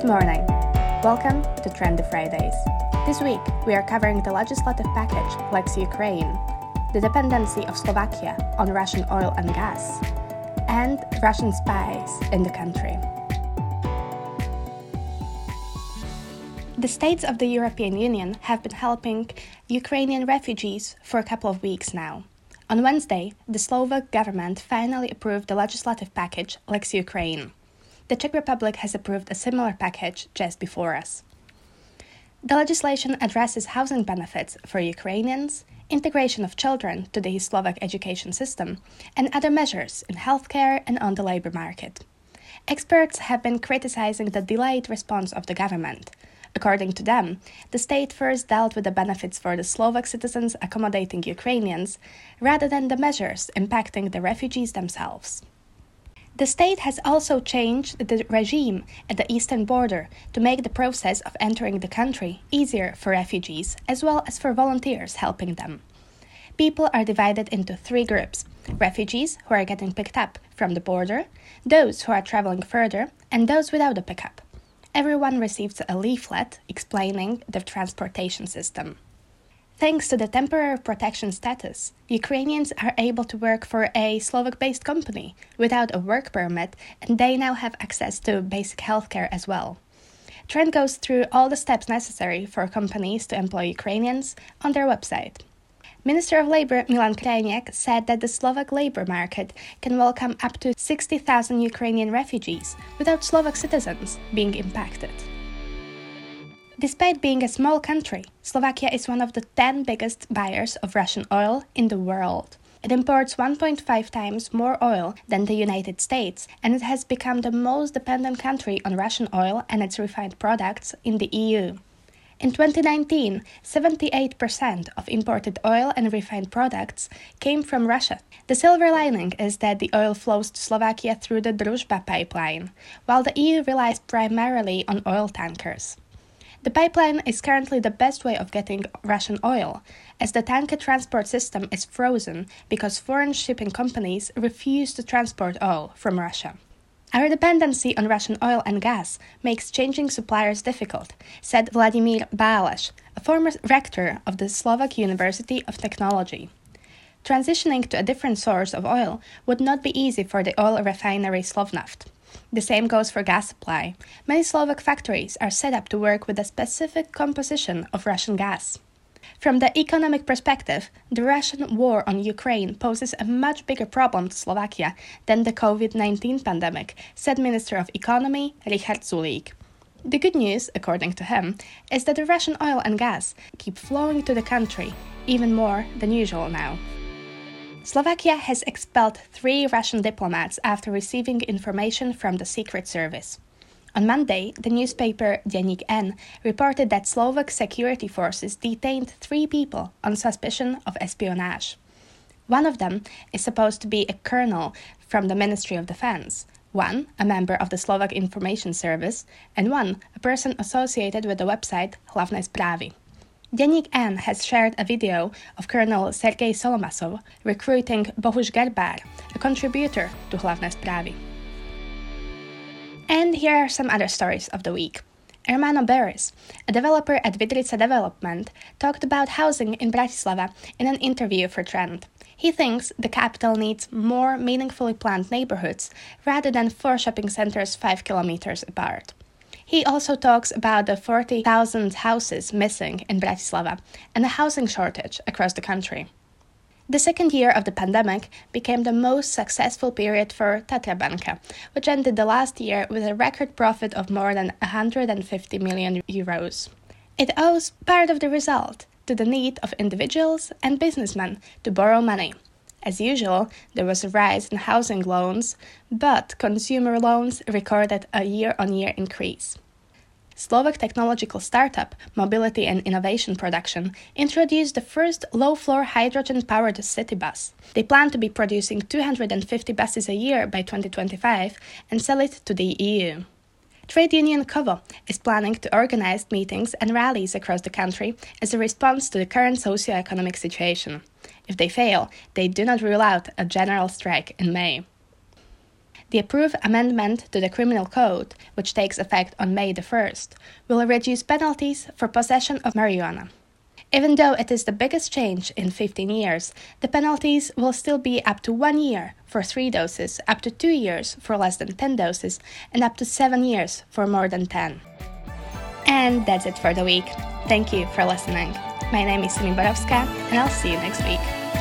Good morning. Welcome to Trendy Fridays. This week, we are covering the legislative package Lex Ukraine, the dependency of Slovakia on Russian oil and gas, and Russian spies in the country. The states of the European Union have been helping Ukrainian refugees for a couple of weeks now. On Wednesday, the Slovak government finally approved the legislative package Lex Ukraine. The Czech Republic has approved a similar package just before us. The legislation addresses housing benefits for Ukrainians, integration of children to the Slovak education system, and other measures in healthcare and on the labor market. Experts have been criticizing the delayed response of the government, According to them, the state first dealt with the benefits for the Slovak citizens accommodating Ukrainians rather than the measures impacting the refugees themselves. The state has also changed the regime at the eastern border to make the process of entering the country easier for refugees as well as for volunteers helping them. People are divided into three groups refugees who are getting picked up from the border, those who are traveling further, and those without a pickup everyone receives a leaflet explaining the transportation system. Thanks to the temporary protection status, Ukrainians are able to work for a Slovak based company without a work permit, and they now have access to basic healthcare as well. Trend goes through all the steps necessary for companies to employ Ukrainians on their website. Minister of Labor Milan Krajniak said that the Slovak labor market can welcome up to 60,000 Ukrainian refugees without Slovak citizens being impacted. Despite being a small country, Slovakia is one of the 10 biggest buyers of Russian oil in the world. It imports 1.5 times more oil than the United States, and it has become the most dependent country on Russian oil and its refined products in the EU. In 2019, 78% of imported oil and refined products came from Russia. The silver lining is that the oil flows to Slovakia through the Druzhba pipeline, while the EU relies primarily on oil tankers. The pipeline is currently the best way of getting Russian oil, as the tanker transport system is frozen because foreign shipping companies refuse to transport oil from Russia. Our dependency on Russian oil and gas makes changing suppliers difficult, said Vladimir Báleš, a former rector of the Slovak University of Technology. Transitioning to a different source of oil would not be easy for the oil refinery Slovnaft. The same goes for gas supply. Many Slovak factories are set up to work with a specific composition of Russian gas. From the economic perspective, the Russian war on Ukraine poses a much bigger problem to Slovakia than the COVID 19 pandemic, said Minister of Economy Richard Sulík. The good news, according to him, is that the Russian oil and gas keep flowing to the country, even more than usual now. Slovakia has expelled three Russian diplomats after receiving information from the Secret Service. On Monday, the newspaper Denník N reported that Slovak security forces detained three people on suspicion of espionage. One of them is supposed to be a colonel from the Ministry of Defense, one a member of the Slovak Information Service, and one a person associated with the website Hlavné správy. Denník N has shared a video of Colonel Sergei Solomasov recruiting Bohuš Garbár, a contributor to Hlavné správy. And here are some other stories of the week. Ermano Beres, a developer at Vydrica Development, talked about housing in Bratislava in an interview for Trend. He thinks the capital needs more meaningfully planned neighborhoods rather than four shopping centers five kilometers apart. He also talks about the 40,000 houses missing in Bratislava and the housing shortage across the country. The second year of the pandemic became the most successful period for Tatra Banka, which ended the last year with a record profit of more than 150 million euros. It owes part of the result to the need of individuals and businessmen to borrow money. As usual, there was a rise in housing loans, but consumer loans recorded a year on year increase. Slovak technological startup Mobility and Innovation Production introduced the first low floor hydrogen powered city bus. They plan to be producing 250 buses a year by 2025 and sell it to the EU. Trade union KOVO is planning to organize meetings and rallies across the country as a response to the current socio-economic situation. If they fail, they do not rule out a general strike in May. The approved amendment to the Criminal Code, which takes effect on May the 1st, will reduce penalties for possession of marijuana. Even though it is the biggest change in 15 years, the penalties will still be up to one year for three doses, up to two years for less than 10 doses, and up to seven years for more than 10. And that's it for the week. Thank you for listening. My name is Simi Borowska, and I'll see you next week.